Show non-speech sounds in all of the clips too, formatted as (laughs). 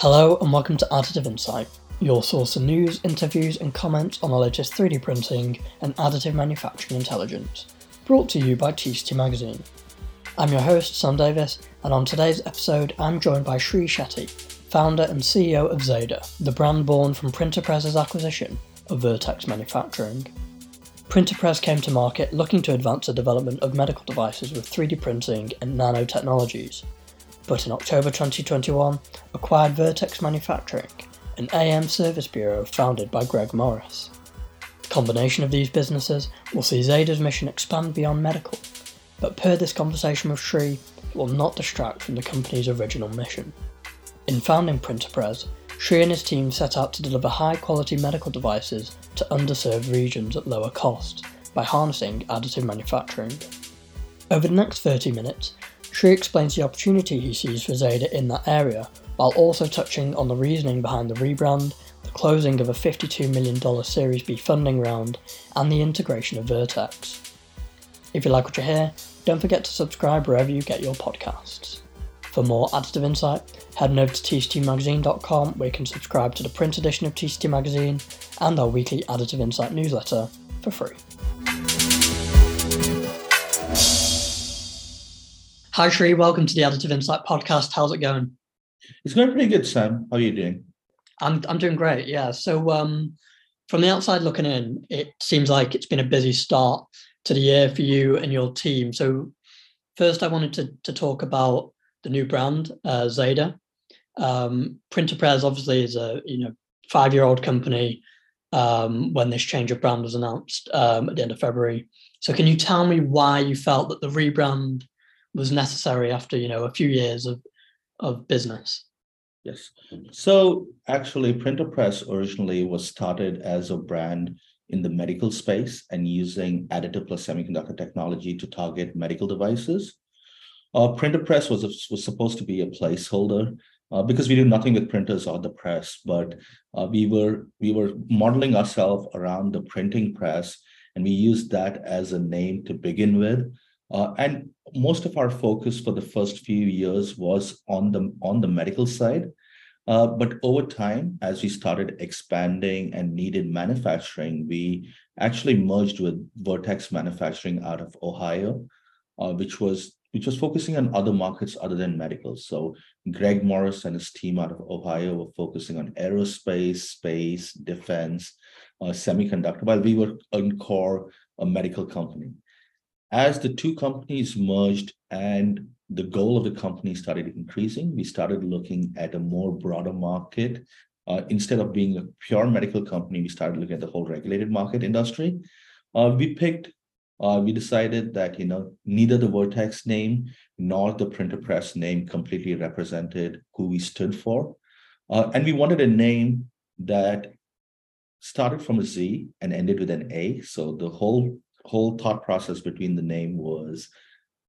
Hello and welcome to Additive Insight, your source of news, interviews, and comments on the latest 3D printing and additive manufacturing intelligence, brought to you by TCT Magazine. I'm your host, Sam Davis, and on today's episode, I'm joined by Shri Shetty, founder and CEO of Zeda, the brand born from PrinterPrezz's acquisition of Vertex Manufacturing. PrinterPrezz came to market looking to advance the development of medical devices with 3D printing and nanotechnologies, but in October 2021 acquired Vertex Manufacturing, an AM service bureau founded by Greg Morris. The combination of these businesses will see Zeda's mission expand beyond medical, but per this conversation with Shri, it will not distract from the company's original mission. In founding PrinterPrezz, Shri and his team set out to deliver high quality medical devices to underserved regions at lower cost by harnessing additive manufacturing. Over the next 30 minutes, Shri explains the opportunity he sees for Zeda in that area, while also touching on the reasoning behind the rebrand, the closing of a $52 million Series B funding round, and the integration of Vertex. If you like what you hear, don't forget to subscribe wherever you get your podcasts. For more additive insight, head over to tctmagazine.com where you can subscribe to the print edition of TCT Magazine and our weekly Additive Insight newsletter for free. Hi, Shri. Welcome to the Additive Insight podcast. How's it going? It's going pretty good, Sam. How are you doing? I'm I'm doing great. Yeah. So um, from the outside looking in, it seems like it's been a busy start to the year for you and your team. So first, I wanted to to talk about the new brand, uh, Zeda. Um, PrinterPrezz obviously is a you know five year old company um, when this change of brand was announced um, at the end of February. So can you tell me why you felt that the rebrand was necessary after you know a few years of of business. Yes. So actually PrinterPrezz originally was started as a brand in the medical space and using additive plus semiconductor technology to target medical devices. Uh, PrinterPrezz was, a, was supposed to be a placeholder uh, because we do nothing with printers or the press, but uh, we were we were modeling ourselves around the printing press, and we used that as a name to begin with. Uh, and most of our focus for the first few years was on the on the medical side. Uh, but over time, as we started expanding and needed manufacturing, we actually merged with Vertex Manufacturing out of Ohio, uh, which was which was focusing on other markets other than medical. So Greg Morris and his team out of Ohio were focusing on aerospace, space, defense, uh, semiconductor, while we were in core a medical company as the two companies merged and the goal of the company started increasing, we started looking at a more broader market. Uh, instead of being a pure medical company, we started looking at the whole regulated market industry. Uh, we picked, uh, we decided that you know neither the Vertex name nor the PrinterPrezz name completely represented who we stood for, uh, and we wanted a name that started from a Z and ended with an A. So the whole whole thought process between the name was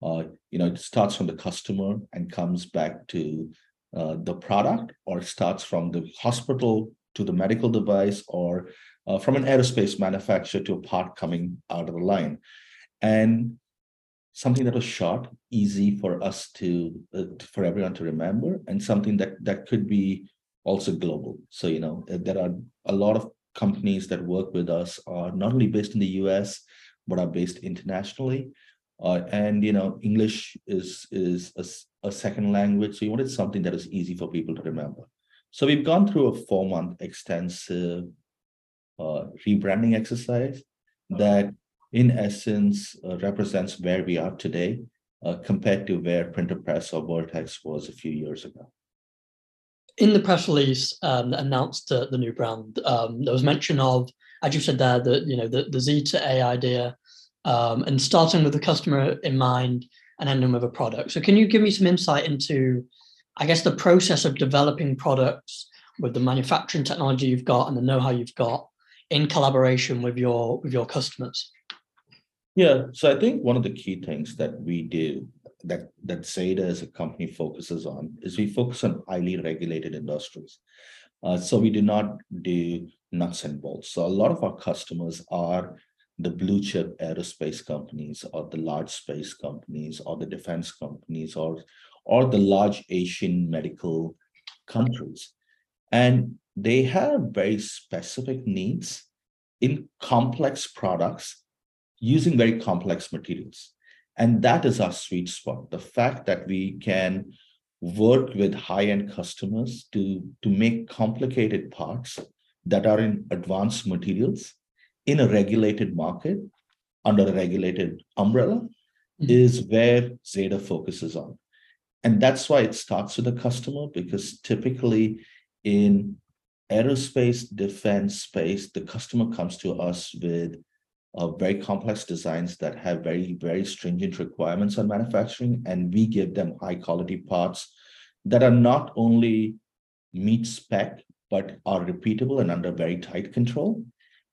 uh, you know it starts from the customer and comes back to uh, the product or it starts from the hospital to the medical device or uh, from an aerospace manufacturer to a part coming out of the line. And something that was short easy for us to uh, for everyone to remember and something that that could be also global. So you know there are a lot of companies that work with us are not only based in the us but are based internationally. Uh, and you know, English is is a, a, second language, so you wanted something that is easy for people to remember. So we've gone through a four-month extensive uh, rebranding exercise that, in essence, uh, represents where we are today uh, compared to where PrinterPrezz or Vertex was a few years ago. In the press release um, that announced the, the new brand, um, there was mention of, as you said there, that you know the, the Z to A idea um, and starting with the customer in mind and ending with a product. So, can you give me some insight into, I guess, the process of developing products with the manufacturing technology you've got and the know-how you've got in collaboration with your with your customers? Yeah, so I think one of the key things that we do that that Zeda as a company focuses on is we focus on highly regulated industries. Uh, so we do not do nuts and bolts. So a lot of our customers are the blue chip aerospace companies or the large space companies or the defense companies or or the large Asian medical countries. And they have very specific needs in complex products using very complex materials. And that is our sweet spot. The fact that we can work with high-end customers to, to make complicated parts that are in advanced materials in a regulated market under a regulated umbrella mm-hmm. is where Zeda focuses on. And that's why it starts with the customer because typically in aerospace defense space, the customer comes to us with uh, very complex designs that have very, very stringent requirements on manufacturing. And we give them high quality parts that are not only meet spec, but are repeatable and under very tight control.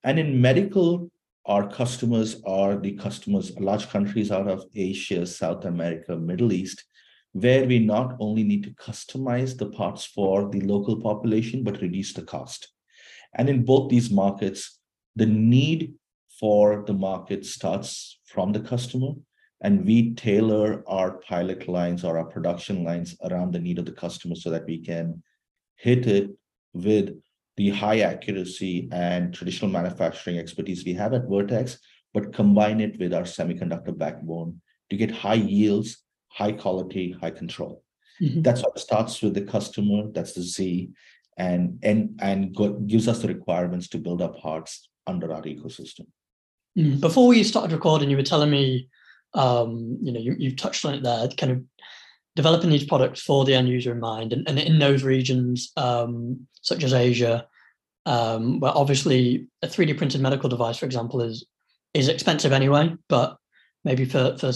And in medical, our customers are the customers, large countries out of Asia, South America, Middle East, where we not only need to customize the parts for the local population, but reduce the cost. And in both these markets, the need for the market starts from the customer, and we tailor our pilot lines or our production lines around the need of the customer so that we can hit it with the high accuracy and traditional manufacturing expertise we have at Vertex, but combine it with our semiconductor backbone to get high yields, high quality, high control. Mm-hmm. That's what starts with the customer. That's the Z, and and and go, gives us the requirements to build up parts under our ecosystem. Mm. Before we started recording, you were telling me, um, you know, you, you've touched on it there, kind of developing these products for the end user in mind, and, and in those regions um, such as Asia, um, where obviously a 3D printed medical device, for example, is is expensive anyway, but maybe for for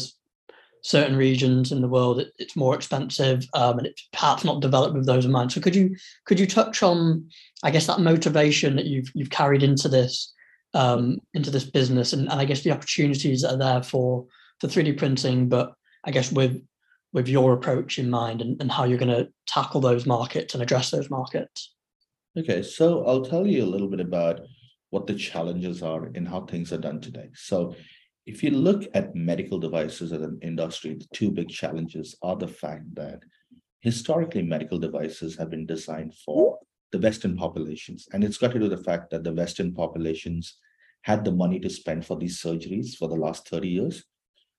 certain regions in the world it, it's more expensive um, and it's perhaps not developed with those in mind. So could you could you touch on, I guess, that motivation that you've you've carried into this um, into this business, and, and I guess the opportunities that are there for for 3D printing, but I guess with with your approach in mind and, and how you're going to tackle those markets and address those markets. Okay, so I'll tell you a little bit about what the challenges are and how things are done today. So if you look at medical devices as an industry, the two big challenges are the fact that historically medical devices have been designed for the Western populations. And it's got to do with the fact that the Western populations had the money to spend for these surgeries for the last 30 years.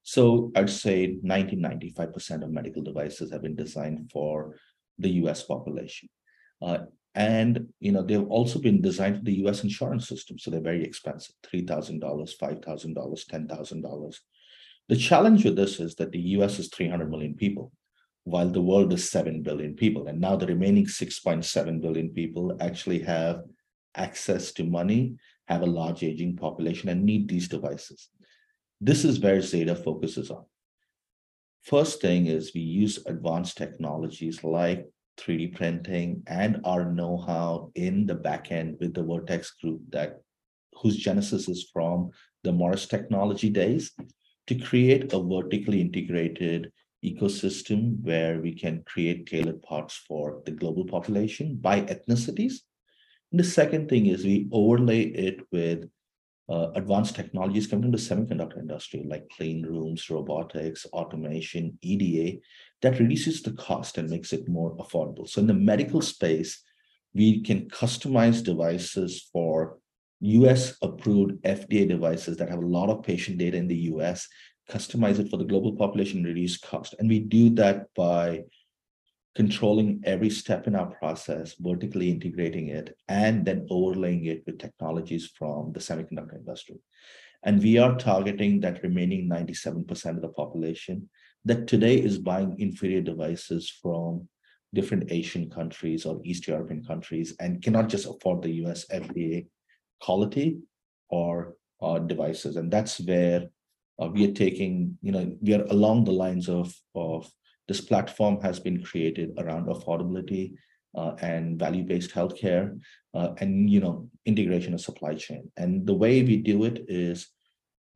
So I'd say 90, 95% of medical devices have been designed for the US population. Uh, and you know they've also been designed for the US insurance system. So they're very expensive, $3,000, $5,000, $10,000. The challenge with this is that the US is 300 million people, while the world is 7 billion people. And now the remaining 6.7 billion people actually have access to money, have a large aging population, and need these devices. This is where Zeda focuses on. First thing is we use advanced technologies like 3D printing and our know-how in the backend with the Vertex group that whose genesis is from the Morris technology days to create a vertically integrated ecosystem where we can create tailored parts for the global population by ethnicities. And the second thing is we overlay it with uh, advanced technologies coming into the semiconductor industry, like clean rooms, robotics, automation, EDA, that reduces the cost and makes it more affordable. So in the medical space, we can customize devices for US approved FDA devices that have a lot of patient data in the US, customize it for the global population, reduce cost. And we do that by controlling every step in our process, vertically integrating it, and then overlaying it with technologies from the semiconductor industry. And we are targeting that remaining 97% of the population that today is buying inferior devices from different Asian countries or East European countries and cannot just afford the US FDA quality or uh, devices. And that's where uh, we are taking, you know, we are along the lines of, of this platform has been created around affordability uh, and value-based healthcare uh, and you know integration of supply chain. And the way we do it is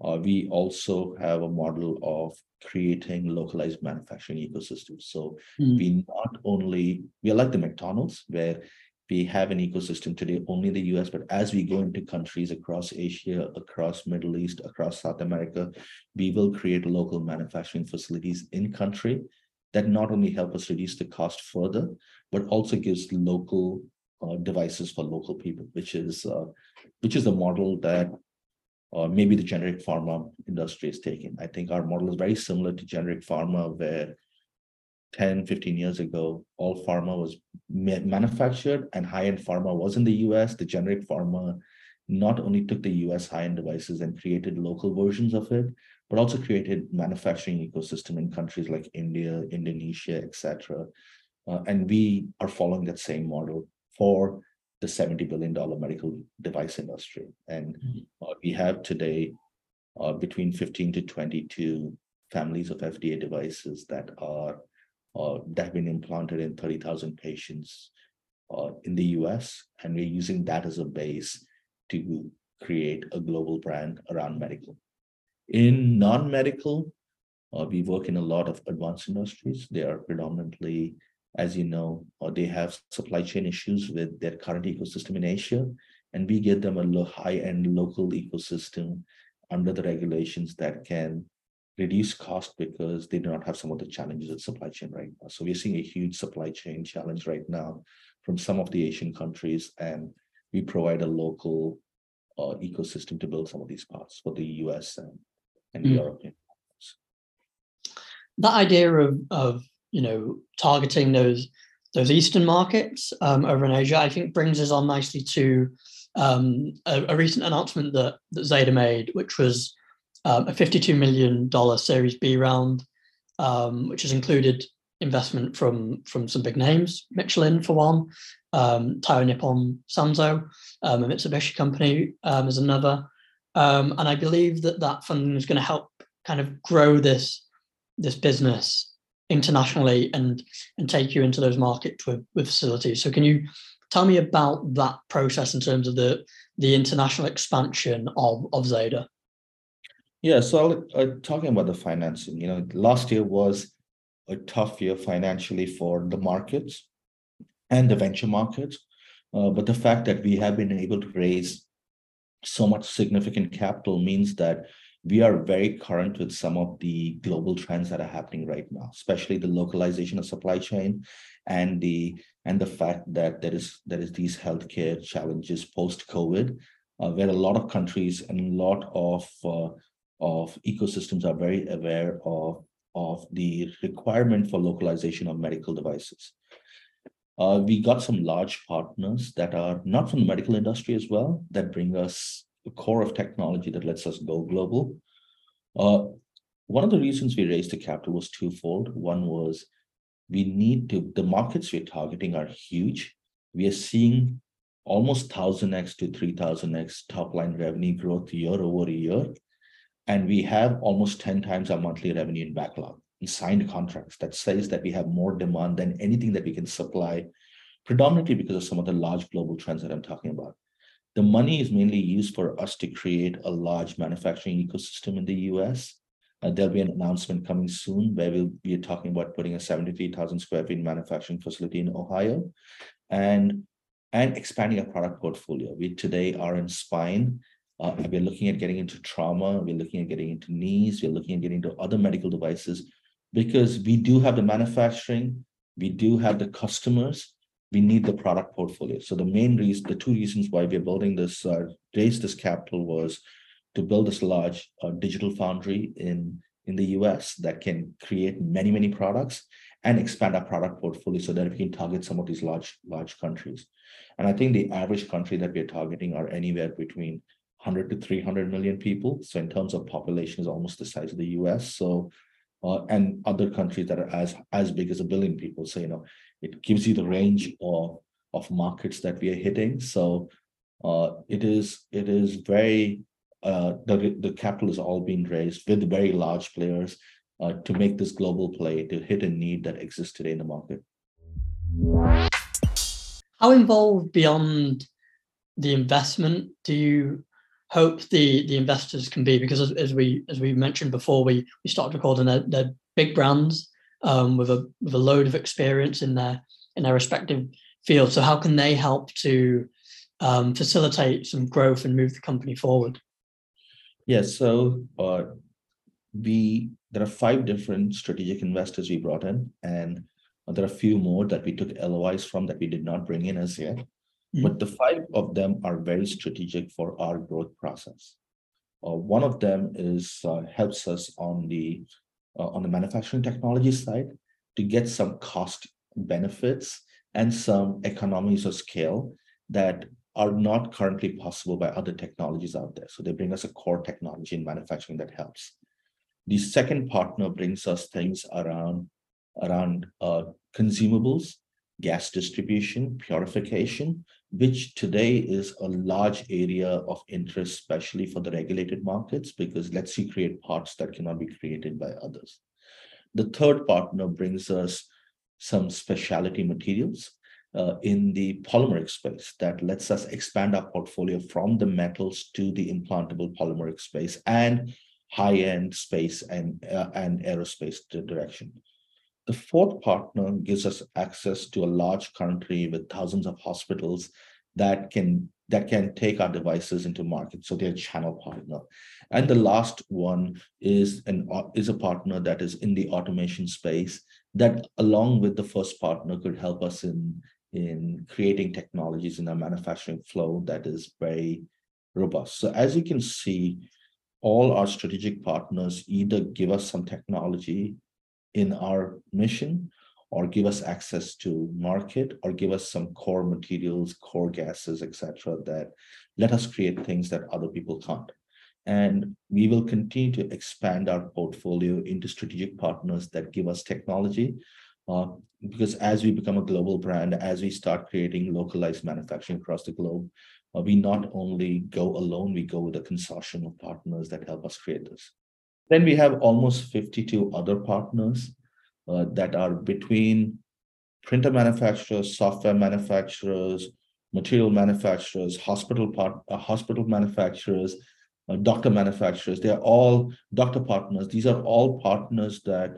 uh, we also have a model of creating localized manufacturing ecosystems. So mm. we not only we are like the McDonald's where we have an ecosystem today only in the US, but as we go into countries across Asia, across Middle East, across South America, we will create local manufacturing facilities in country that not only help us reduce the cost further, but also gives local uh, devices for local people, which is uh, which is a model that uh, maybe the generic pharma industry is taking. I think our model is very similar to generic pharma, where 10, 15 years ago, all pharma was manufactured and high-end pharma was in the US. The generic pharma not only took the US high-end devices and created local versions of it, but also created manufacturing ecosystem in countries like India, Indonesia, etc. Uh, and we are following that same model for the $70 billion medical device industry. And mm-hmm. uh, we have today uh, between 15 to 22 families of FDA devices that are uh, that have been implanted in 30,000 patients uh, in the US. And we're using that as a base to create a global brand around medical. In non-medical, uh, we work in a lot of advanced industries. They are predominantly, as you know, or they have supply chain issues with their current ecosystem in Asia, and we give them a high-end local ecosystem under the regulations that can reduce cost because they do not have some of the challenges of supply chain right now. So we're seeing a huge supply chain challenge right now from some of the Asian countries, and we provide a local uh, ecosystem to build some of these parts for the US and and mm. European. That idea of of you know targeting those those eastern markets um, over in Asia, I think brings us on nicely to um, a, a, recent announcement that that Zeda made, which was um, a fifty-two million dollar Series B round, um, which has included investment from from some big names, Michelin for one, um, Taiyo Nippon Sanso, um, a Mitsubishi company um, is another, um, and I believe that that funding is going to help kind of grow this this business internationally and and take you into those markets with, with facilities. So can you tell me about that process in terms of the the international expansion of of Zeda? Yeah, so uh, talking about the financing, you know, last year was a tough year financially for the markets and the venture markets. Uh, but the fact that we have been able to raise so much significant capital means that we are very current with some of the global trends that are happening right now, especially the localization of supply chain and the and the fact that there is there is these healthcare challenges post COVID, uh, where a lot of countries and a lot of uh, of ecosystems are very aware of of the requirement for localization of medical devices. Uh, we got some large partners that are not from the medical industry as well, that bring us a core of technology that lets us go global. Uh, one of the reasons we raised the capital was twofold. One was we need to, the markets we're targeting are huge. We are seeing almost 1000x to 3000x top line revenue growth year over year. And we have almost 10 times our monthly revenue in backlog in signed contracts that says that we have more demand than anything that we can supply, predominantly because of some of the large global trends that I'm talking about. The money is mainly used for us to create a large manufacturing ecosystem in the US. Uh, there'll be an announcement coming soon where we'll be talking about putting a 73,000 square feet manufacturing facility in Ohio and, and expanding our product portfolio. We today are in spine. Uh, we're looking at getting into trauma. We're looking at getting into knees. We're looking at getting into other medical devices because we do have the manufacturing, we do have the customers, we need the product portfolio. So the main reason, the two reasons why we're building this, uh, raise this capital was to build this large uh, digital foundry in in the US that can create many many products and expand our product portfolio so that we can target some of these large large countries. And I think the average country that we're targeting are anywhere between 100 to 300 million people. So in terms of population is almost the size of the US. So uh, and other countries that are as as big as a billion people. So you know, it gives you the range of of markets that we are hitting. So uh, it is it is very uh, the the capital is all being raised with very large players uh, to make this global play to hit a need that exists today in the market. How involved beyond the investment do you hope the the investors can be because as, as we as we mentioned before we we started recording they're, they're big brands um, with a with a load of experience in their in their respective fields. So how can they help to um, facilitate some growth and move the company forward? Yes so uh, we there are five different strategic investors we brought in and there are a few more that we took LOIs from that we did not bring in as yet mm-hmm. but the five of them are very strategic for our growth process. Uh, one of them is uh, helps us on the uh, on the manufacturing technology side to get some cost benefits and some economies of scale that are not currently possible by other technologies out there. So they bring us a core technology in manufacturing that helps. The second partner brings us things around around uh, consumables, gas distribution, purification, which today is a large area of interest, especially for the regulated markets, because lets you create parts that cannot be created by others. The third partner brings us some specialty materials uh, in the polymeric space that lets us expand our portfolio from the metals to the implantable polymeric space and high-end space and, uh, and aerospace direction. The fourth partner gives us access to a large country with thousands of hospitals that can that can take our devices into market. So they're a channel partner. And the last one is an is a partner that is in the automation space that along with the first partner could help us in in creating technologies in our manufacturing flow that is very robust. So as you can see, all our strategic partners either give us some technology in our mission or give us access to market or give us some core materials core gases etc that let us create things that other people can't. And we will continue to expand our portfolio into strategic partners that give us technology uh, because as we become a global brand as we start creating localized manufacturing across the globe uh, we not only go alone we go with a consortium of partners that help us create this then we have almost 52 other partners uh, that are between printer manufacturers, software manufacturers, material manufacturers, hospital part, uh, hospital manufacturers, uh, doctor manufacturers. They are all doctor partners. These are all partners that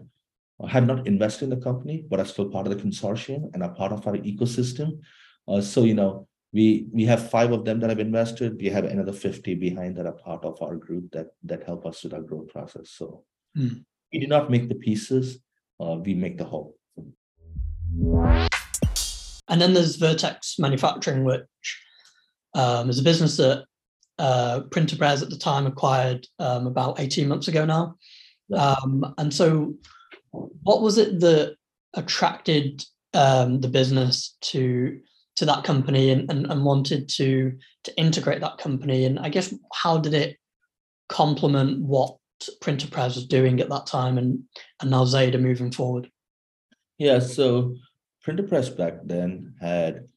have not invested in the company, but are still part of the consortium and are part of our ecosystem. Uh, so, you know, we we have five of them that have invested. We have another 50 behind that are part of our group that that help us with our growth process. So mm. we do not make the pieces uh, we make the whole. And then there's vertex manufacturing which um, is a business that uh, PrinterPrezz at the time acquired um, about 18 months ago now. Um, and so what was it that attracted um, the business to to that company and, and, and wanted to to integrate that company. And i guess how did it complement what PrinterPrezz was doing at that time and and now Zeda moving forward? Yeah so PrinterPrezz back then had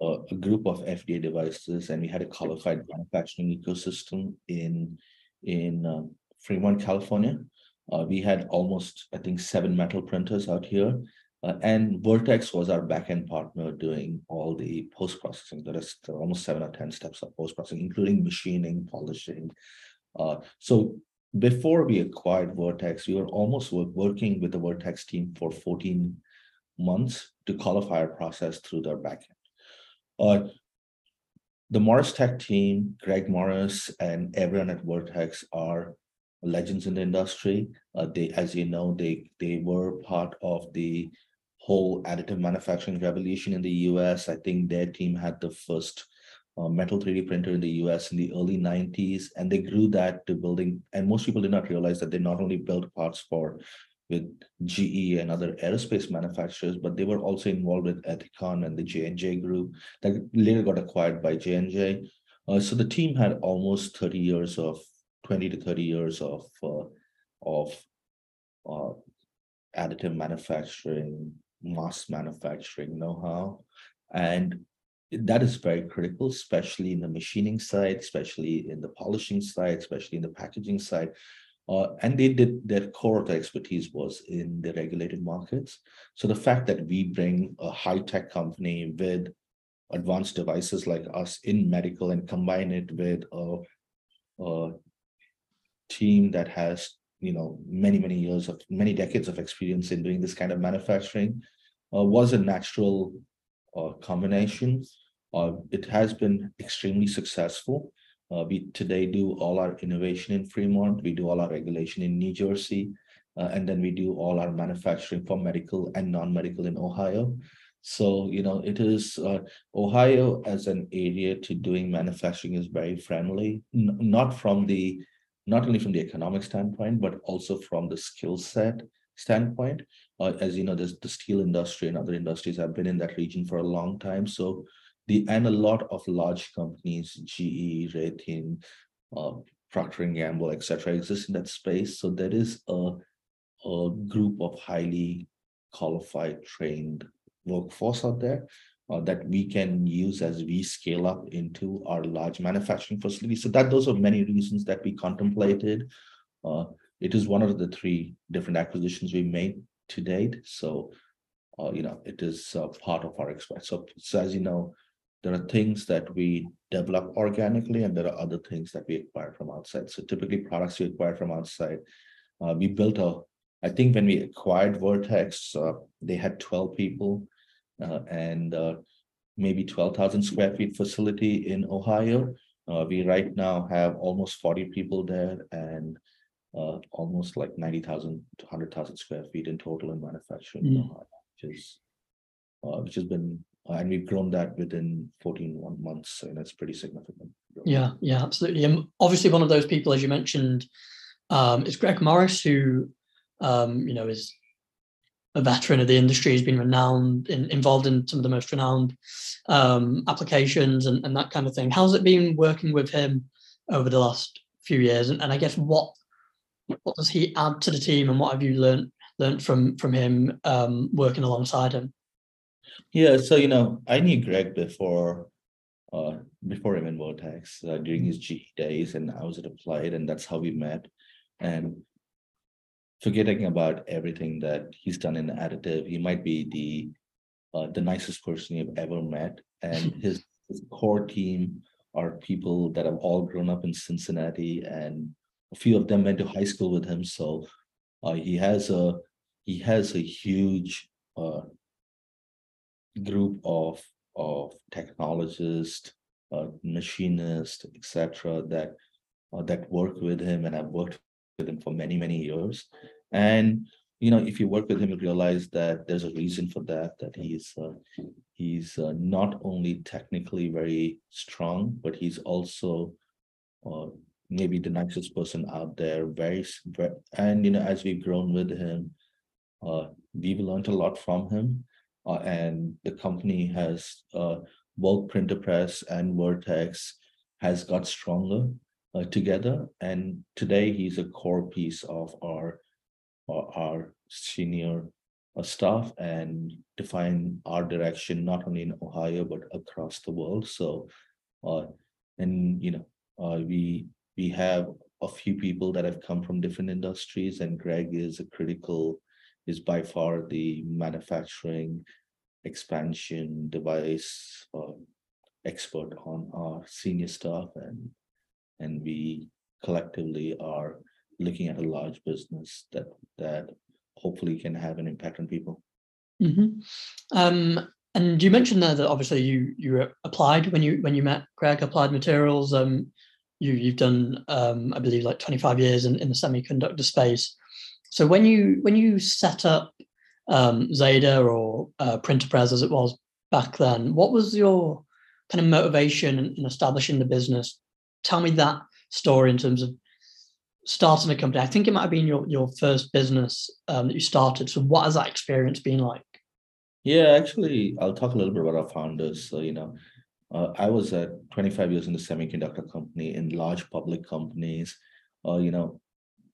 a, a group of fda devices and we had a qualified manufacturing ecosystem in in uh, fremont california. Uh, we had almost i think seven metal printers out here uh, and Vertex was our backend partner doing all the post processing. the is almost seven or 10 steps of post processing, including machining, polishing. Uh, so before we acquired Vertex, we were almost working with the Vertex team for 14 months to qualify our process through their backend. Uh, the Morris Tech team, Greg Morris, and everyone at Vertex are legends in the industry. Uh, they, as you know, they they were part of the whole additive manufacturing revolution in the US. I think their team had the first uh, metal 3D printer in the US in the early 90s, and they grew that to building. And most people did not realize that they not only built parts for with GE and other aerospace manufacturers, but they were also involved with Ethicon and the J&J group that later got acquired by J&J. Uh, so the team had almost 30 years of 20 to 30 years of uh, of uh, additive manufacturing mass manufacturing know-how. And that is very critical especially in the machining side especially in the polishing side especially in the packaging side. Uh, and they did their core expertise was in the regulated markets. So the fact that we bring a high-tech company with advanced devices like us in medical and combine it with a, a team that has you know many many years of many decades of experience in doing this kind of manufacturing uh, was a natural uh, combination. Uh, it has been extremely successful. we today do all our innovation in Fremont. We do all our regulation in New Jersey. and then we do all our manufacturing for medical and non-medical in Ohio. So, you know, it is uh, Ohio as an area to doing manufacturing is very friendly, n- not from the not only from the economic standpoint, but also from the skill set standpoint. Uh, as you know, the steel industry and other industries have been in that region for a long time. So the and a lot of large companies, GE, Raytheon, uh, Procter and Gamble, etc., exist in that space. So there is a, a group of highly qualified, trained workforce out there uh, that we can use as we scale up into our large manufacturing facility. So that those are many reasons that we contemplated. Uh, it is one of the three different acquisitions we made to date. So, uh, you know, it is uh, part of our expertise. So, so as you know, there are things that we develop organically, and there are other things that we acquire from outside. So typically, products we acquire from outside. Uh, we built a. I think when we acquired Vertex, uh, they had 12 people uh, and uh, maybe 12,000 square feet facility in Ohio. Uh, we right now have almost 40 people there and uh, almost like 90,000 to 100,000 square feet in total in manufacturing, Mm. Ohio, which is uh, which has been and we've grown that within 14 one months, and that's pretty significant. Yeah, yeah, absolutely. And obviously, one of those people, as you mentioned, um, is Greg Morris, who um, you know is a veteran of the industry. He's been renowned, in, involved in some of the most renowned um, applications and, and that kind of thing. How's it been working with him over the last few years? And, and I guess what what does he add to the team, and what have you learned learned from from him um, working alongside him? Yeah, so you know, I knew Greg before uh before him in Vertex uh, during his GE days, and I was at Applied, and that's how we met. And forgetting about everything that he's done in additive, he might be the uh, the nicest person you've ever met, and (laughs) his, his core team are people that have all grown up in Cincinnati, and a few of them went to high school with him. So uh, he has a he has a huge uh, group of of technologists, uh, machinists, etc. that uh, that work with him and have worked with him for many many years. And you know, if you work with him, you realize that there's a reason for that. That he's uh, he's uh, not only technically very strong, but he's also uh, maybe the nicest person out there. Very, s- ve- and you know, as we've grown with him, uh, we've learned a lot from him. Uh, and the company has uh, both PrinterPrezz and Vertex has got stronger uh, together. And today he's a core piece of our our, our senior uh, staff and define our direction not only in Ohio but across the world. So, uh, and you know, uh, we we have a few people that have come from different industries, and Greg is a critical is by far the manufacturing expansion device uh, expert on our senior staff and and we collectively are looking at a large business that that hopefully can have an impact on people hmm Um, and you mentioned there that obviously you you applied when you when you met Greg Applied Materials. Um, you you've done um, I believe like 25 years in, in the semiconductor space. So when you when you set up um, Zeda or uh, PrinterPrezz as it was back then, what was your kind of motivation in establishing the business? Tell me that story in terms of starting a company. I think it might have been your your first business um, that you started. So what has that experience been like? yeah actually i'll talk a little bit about our founders so you know uh, i was at 25 years in the semiconductor company in large public companies uh, you know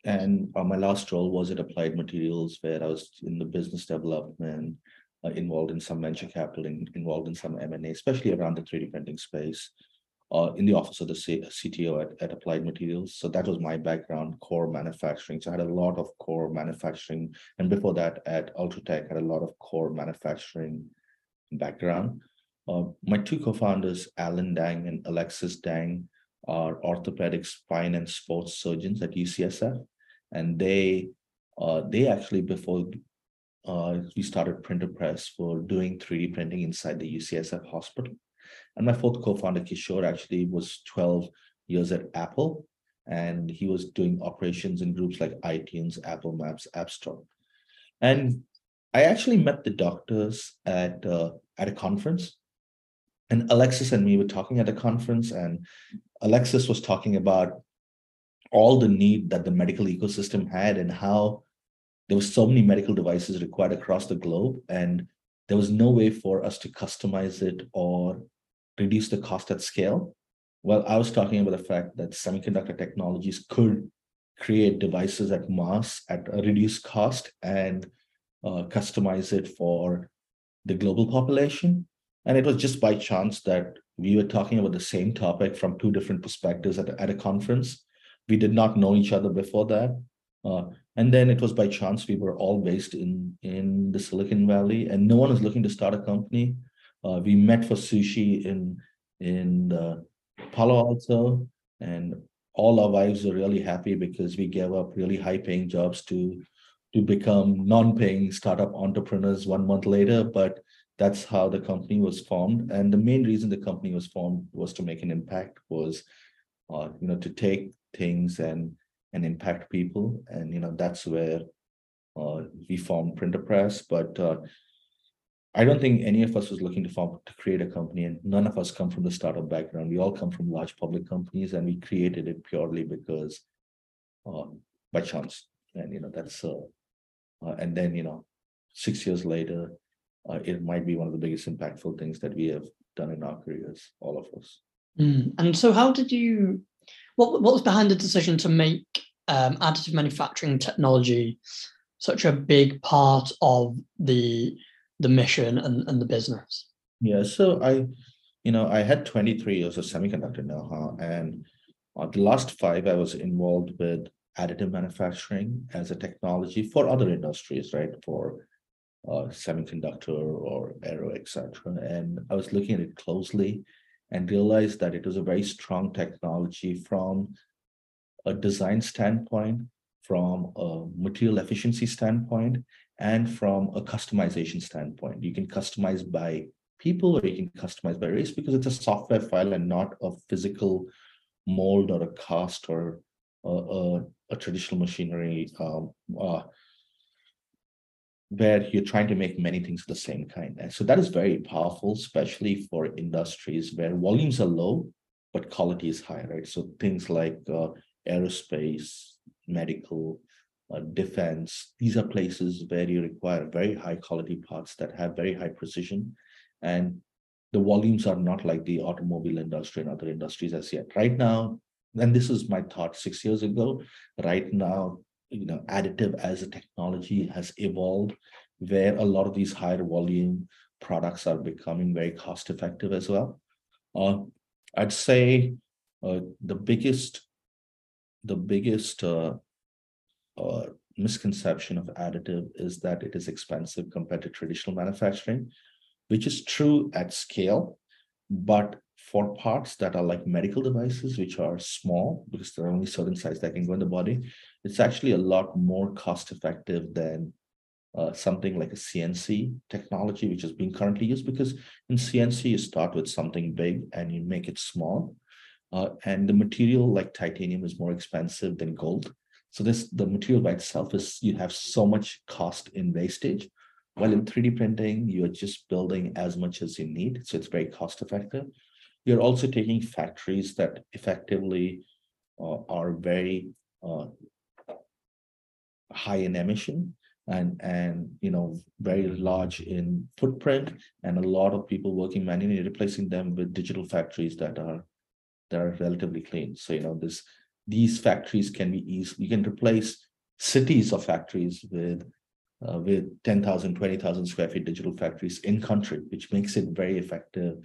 and uh, my last role was at applied materials where i was in the business development uh, involved in some venture capital in, involved in some m&a especially around the 3d printing space uh, in the office of the cto at, at applied materials. So that was my background core manufacturing. So i had a lot of core manufacturing. And before that at ultratech I had a lot of core manufacturing background. Uh, my two co-founders alan dang and alexis dang are orthopedic spine and sports surgeons at ucsf and they uh, they actually before uh, we started PrinterPrezz were doing 3d printing inside the ucsf hospital and my fourth co-founder kishore actually was 12 years at apple and he was doing operations in groups like itunes apple maps app store. And I actually met the doctors at uh, at a conference, and Alexis and me were talking at a conference, and Alexis was talking about all the need that the medical ecosystem had and how there was so many medical devices required across the globe and there was no way for us to customize it or reduce the cost at scale. Well i was talking about the fact that semiconductor technologies could create devices at mass at a reduced cost and uh, customize it for the global population. And it was just by chance that we were talking about the same topic from two different perspectives at, at a conference. We did not know each other before that uh, and then it was by chance we were all based in in the Silicon Valley, and no one was looking to start a company. Uh, we met for sushi in in uh, Palo Alto, and all our wives were really happy because we gave up really high paying jobs to to become non-paying startup entrepreneurs one month later. But that's how the company was formed, and the main reason the company was formed was to make an impact. Was uh, you know to take things and and impact people. And you know that's where uh, we formed PrinterPrezz. But uh, I don't think any of us was looking to form to create a company, and none of us come from the startup background. We all come from large public companies, and we created it purely because uh, by chance. And you know that's uh, uh, and then you know six years later, uh, it might be one of the biggest impactful things that we have done in our careers, all of us. Mm. And so, how did you what, what was behind the decision to make um, additive manufacturing technology such a big part of the the mission and, and the business? Yeah, so I, you know, I had 23 years of semiconductor know-how, and uh, the last five I was involved with additive manufacturing as a technology for other industries, right? For uh, semiconductor or aero, etc. And I was looking at it closely and realized that it was a very strong technology from a design standpoint, from a material efficiency standpoint, and from a customization standpoint. You can customize by people or you can customize by race because it's a software file and not a physical mold or a cast or a, a, a traditional machinery um, uh, where you're trying to make many things the same kind. And so that is very powerful, especially for industries where volumes are low, but quality is high, right? So things like uh, aerospace, medical, uh, defense, these are places where you require very high quality parts that have very high precision. And the volumes are not like the automobile industry and other industries as yet. Right now, and this is my thought six years ago, right now, you know additive as a technology has evolved where a lot of these higher volume products are becoming very cost effective as well uh, i'd say uh, the biggest the biggest uh, uh misconception of additive is that it is expensive compared to traditional manufacturing which is true at scale but for parts that are like medical devices, which are small because there are only certain size that can go in the body, it's actually a lot more cost effective than uh, something like a CNC technology, which is being currently used. Because in CNC, you start with something big and you make it small. Uh, and the material like titanium is more expensive than gold. So this the material by itself is you have so much cost in wastage. While in 3D printing, you're just building as much as you need. So it's very cost effective. You're also taking factories that effectively uh, are very uh, high in emission and and you know very large in footprint and a lot of people working manually replacing them with digital factories that are that are relatively clean so you know this these factories can be easy you can replace cities of factories with uh, with 10,000 20,000 square feet digital factories in country which makes it very effective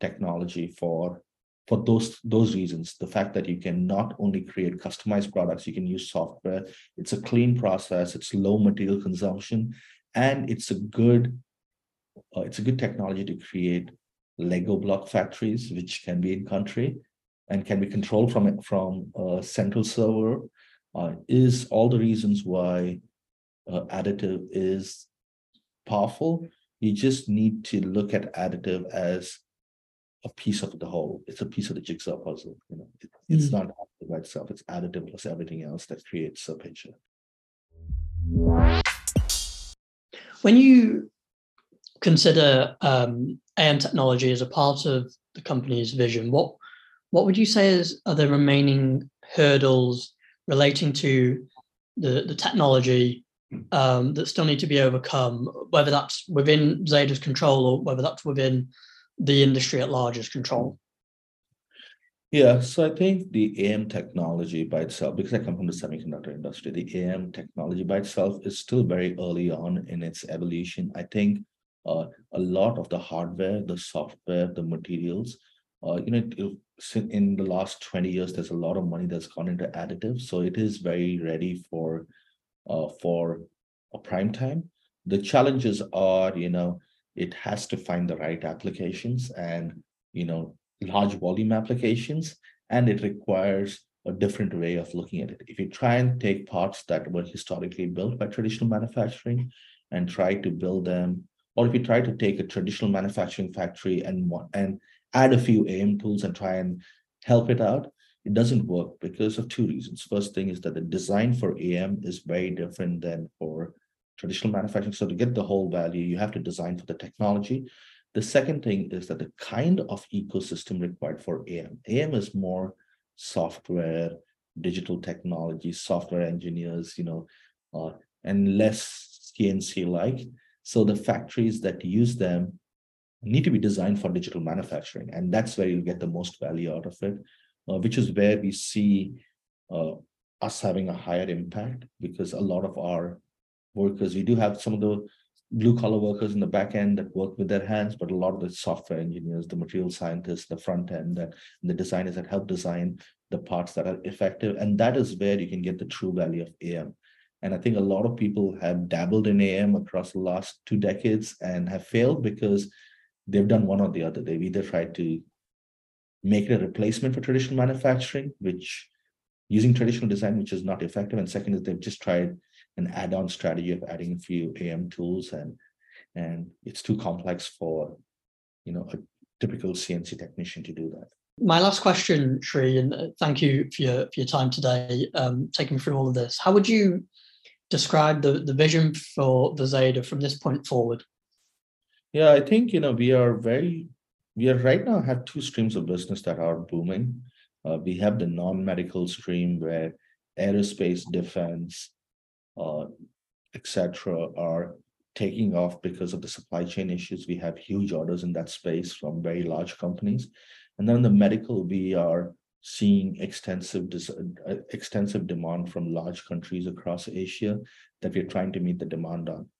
technology for for those those reasons. The fact that you can not only create customized products you can use software it's a clean process it's low material consumption and it's a good uh, it's a good technology to create lego block factories which can be in country and can be controlled from it from a central server uh, is all the reasons why uh, additive is powerful you just need to look at additive as a piece of the whole. It's a piece of the jigsaw puzzle. You know, it, it's mm. not additive by itself. It's additive plus everything else that creates a picture. When you consider um, AM technology as a part of the company's vision, what what would you say is are the remaining hurdles relating to the, the technology um, that still need to be overcome, whether that's within Zeda's control or whether that's within the industry at large's control? Yeah, so I think the AM technology by itself, because I come from the semiconductor industry, the AM technology by itself is still very early on in its evolution. I think uh, a lot of the hardware, the software, the materials, uh, you know, in the last 20 years, there's a lot of money that's gone into additives. So it is very ready for uh, for a prime time. The challenges are, you know, it has to find the right applications and, you know, large volume applications, and it requires a different way of looking at it. If you try and take parts that were historically built by traditional manufacturing and try to build them, or if you try to take a traditional manufacturing factory and and add a few AM tools and try and help it out, it doesn't work because of two reasons. First thing is that the design for AM is very different than for traditional manufacturing. So to get the whole value, you have to design for the technology. The second thing is that the kind of ecosystem required for AM. AM is more software, digital technology, software engineers, you know, uh, and less CNC like. So the factories that use them need to be designed for digital manufacturing, and that's where you'll get the most value out of it uh, which is where we see uh, us having a higher impact because a lot of our workers, we do have some of the blue collar workers in the back end that work with their hands, but a lot of the software engineers, the material scientists, the front end, and the designers that help design the parts that are effective. And that is where you can get the true value of AM. And I think a lot of people have dabbled in AM across the last two decades and have failed because they've done one or the other. They've either tried to make it a replacement for traditional manufacturing, which using traditional design, which is not effective. And second is they've just tried an add-on strategy of adding a few AM tools and and it's too complex for you know a typical CNC technician to do that. My last question, Shri, and uh, thank you for your for your time today, um, taking through all of this. How would you describe the, the vision for the Zeda from this point forward? Yeah, I think you know we are very we are right now have two streams of business that are booming. Uh, we have the non-medical stream where aerospace, defense, uh, etc., are taking off because of the supply chain issues. We have huge orders in that space from very large companies, and then the medical, we are seeing extensive uh, extensive demand from large countries across Asia that we're trying to meet the demand on.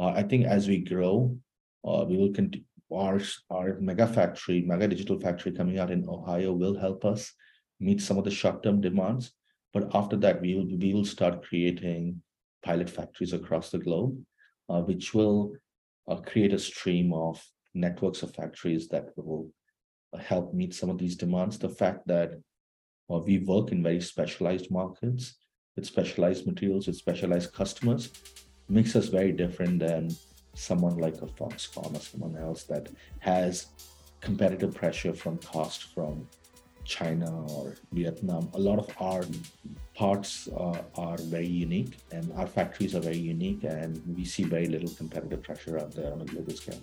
Uh, I think as we grow, uh, we will continue our, our mega factory, mega digital factory coming out in Ohio will help us meet some of the short-term demands. But after that, we will, we will start creating pilot factories across the globe, uh, which will uh, create a stream of networks of factories that will help meet some of these demands. The fact that uh, we work in very specialized markets with specialized materials, with specialized customers, makes us very different than someone like a Foxconn or someone else that has competitive pressure from cost from China or Vietnam. A lot of our parts uh, are very unique and our factories are very unique and we see very little competitive pressure out there on a global scale.